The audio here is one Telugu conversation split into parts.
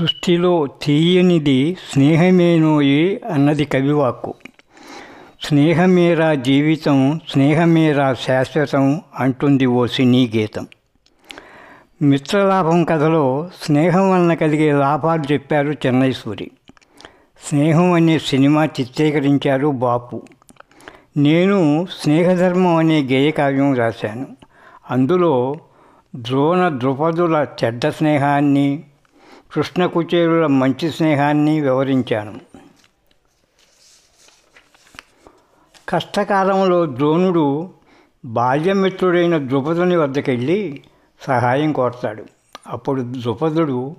సృష్టిలో తీయనిది స్నేహమేనోయి అన్నది కవివాక్కు. స్నేహమేరా జీవితం స్నేహమేరా శాశ్వతం అంటుంది ఓ సినీ గీతం. మిత్రలాభం కథలో స్నేహం వలన కలిగే లాభాలు చెప్పారు చెన్నై సూరి స్నేహం అనే సినిమా చిత్రీకరించారు బాపు. నేను స్నేహధర్మం అనే గేయకావ్యం రాశాను. అందులో ద్రోణ ద్రుపదుల చెడ్డ స్నేహాన్ని కృష్ణ కుచేరుల మంచి స్నేహాన్ని వివరించాను. కష్టకాలంలో ద్రోణుడు బాల్యమిత్రుడైన ద్రుపదుని వద్దకెళ్ళి సహాయం కోరతాడు. అప్పుడు ద్రుపదుడు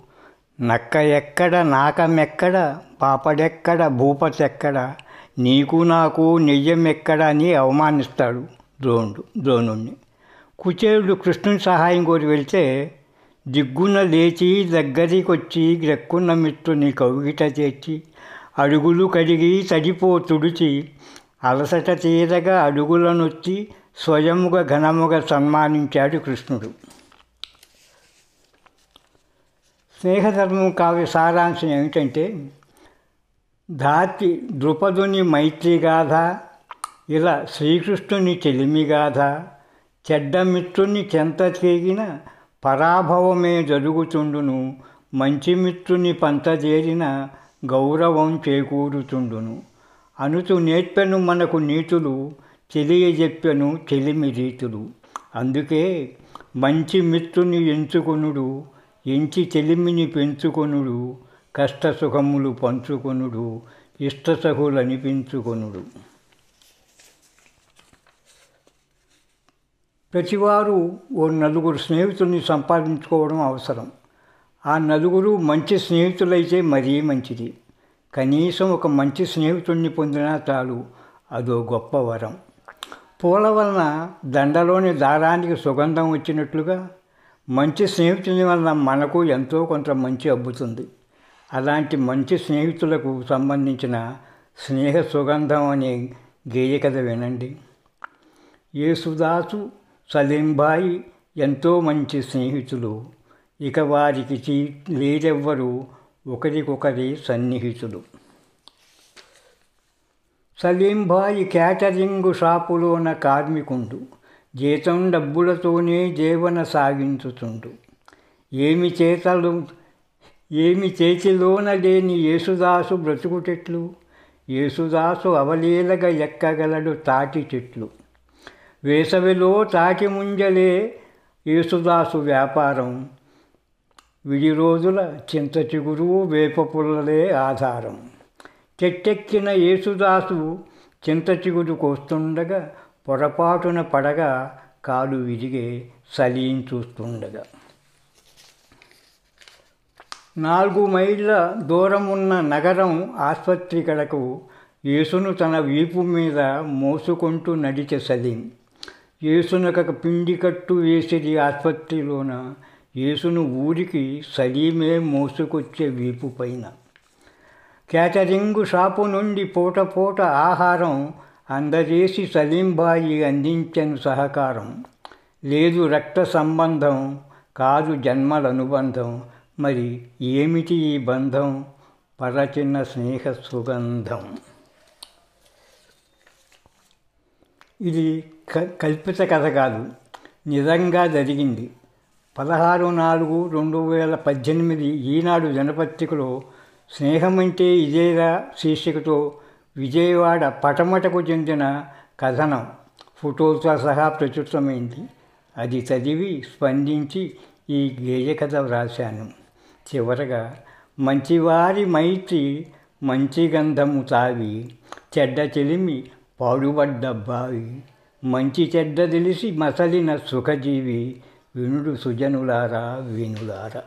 నక్క ఎక్కడ నాకమెక్కడ పాపడెక్కడ భూపతెక్కడ నీకు నాకు నెయ్యం ఎక్కడ అని అవమానిస్తాడు ద్రోణుడు ద్రోణుణ్ణి. కుచేరుడు కృష్ణుని సహాయం కోరి వెళ్తే దిగ్గున లేచి దగ్గరికొచ్చి గ్రక్కున్న మిత్రుని కౌగిట చేర్చి అడుగులు కడిగి తడిపో తుడిచి అలసట తీరగా అడుగులనొచ్చి స్వయముగా ఘనముగా సన్మానించాడు కృష్ణుడు. స్నేహధర్మం కావ్య సారాంశం ఏమిటంటే ధాతి ద్రుపదుని మైత్రిగాథ ఇలా శ్రీకృష్ణుని చెలిమిగాథ చెడ్డ మిత్రుని చెంత చేగిన పరాభవమే జరుగుతుండును మంచి మిత్రుని పంతజేరిన గౌరవం చేకూరుతుండును అనుచు నేర్పెను మనకు నీతులు తెలియజెప్పెను చెలిమి రీతులు. అందుకే మంచి మిత్రుని ఎంచుకొనుడు ఎంచి చెలిమిని పెంచుకొనుడు కష్ట సుఖములు పంచుకొనుడు ఇష్టసహులనిపించుకొనుడు ప్రతివారు ఓ నలుగురు స్నేహితుల్ని సంపాదించుకోవడం అవసరం. ఆ నలుగురు మంచి స్నేహితులైతే మరీ మంచిది. కనీసం ఒక మంచి స్నేహితుడిని పొందినా చాలు అదో గొప్ప వరం. పూల వలన దండలోని దారానికి సుగంధం వచ్చినట్లుగా మంచి స్నేహితుని వలన మనకు ఎంతో కొంత మంచి అబ్బుతుంది. అలాంటి మంచి స్నేహితులకు సంబంధించిన స్నేహ సుగంధం అనే గేయ కథ వినండి. యేసుదాసు సలీంబాయి ఎంతో మంచి స్నేహితులు. ఇక వారికి చీ లేరెవ్వరు ఒకరికొకరి సన్నిహితులు. సలీంబాయి క్యాటరింగు షాపులోన కార్మికుండు. జీతం డబ్బులతోనే జీవన సాగించుతుండు. ఏమి చేతలు ఏమి చేతిలోన లేని యేసుదాసు బ్రతుకుటెట్లు? యేసుదాసు అవలీలగా ఎక్కగలడు తాటి చెట్లు? వేసవిలో తాటి ముంజలే యేసుదాసు వ్యాపారం. విడి రోజుల చింత చిగురు వేప పుల్లలే ఆధారం. చెట్టెక్కిన యేసుదాసు చింత చిగురు కోస్తుండగా పొరపాటున పడగా కాలు విరిగే సలీం చూస్తుండగా. నాలుగు మైళ్ళ దూరం ఉన్న నగరం ఆసుపత్రి కడకు యేసును తన వీపు మీద మోసుకుంటూ నడిచే సలీం. యేసునక పిండి కట్టు వేసేది ఆసుపత్రిలోన యేసును ఊరికి సలీమే మోసుకొచ్చే వీపు పైన. క్యాటరింగు షాపు నుండి పూట పూట ఆహారం అందజేసి సలీంబాయి అందించను సహకారం. లేదు రక్త సంబంధం కాదు జన్మల అనుబంధం. మరి ఏమిటి ఈ బంధం? పరచిన స్నేహ సుగంధం. ఇది క కల్పిత కథ కాదు. నిజంగా జరిగింది. పదహారు నాలుగు రెండు వేల పద్దెనిమిది ఈనాడు దినపత్రికలో స్నేహమంటే ఇదేరా శీర్షికతో విజయవాడ పటమటకు చెందిన కథనం. ఫోటోలతో సహా ప్రచురితమైంది. అది చదివి స్పందించి ఈ గేయ కథ వ్రాశాను. చివరగా మంచివారి మైత్రి మంచి గంధము తావి చెడ్డ చెలిమి పాడుబడ్డ బావి మంచి చెడ్డ తెలిసి మసలిన సుఖజీవి వినుడు సుజనులారా వినులారా.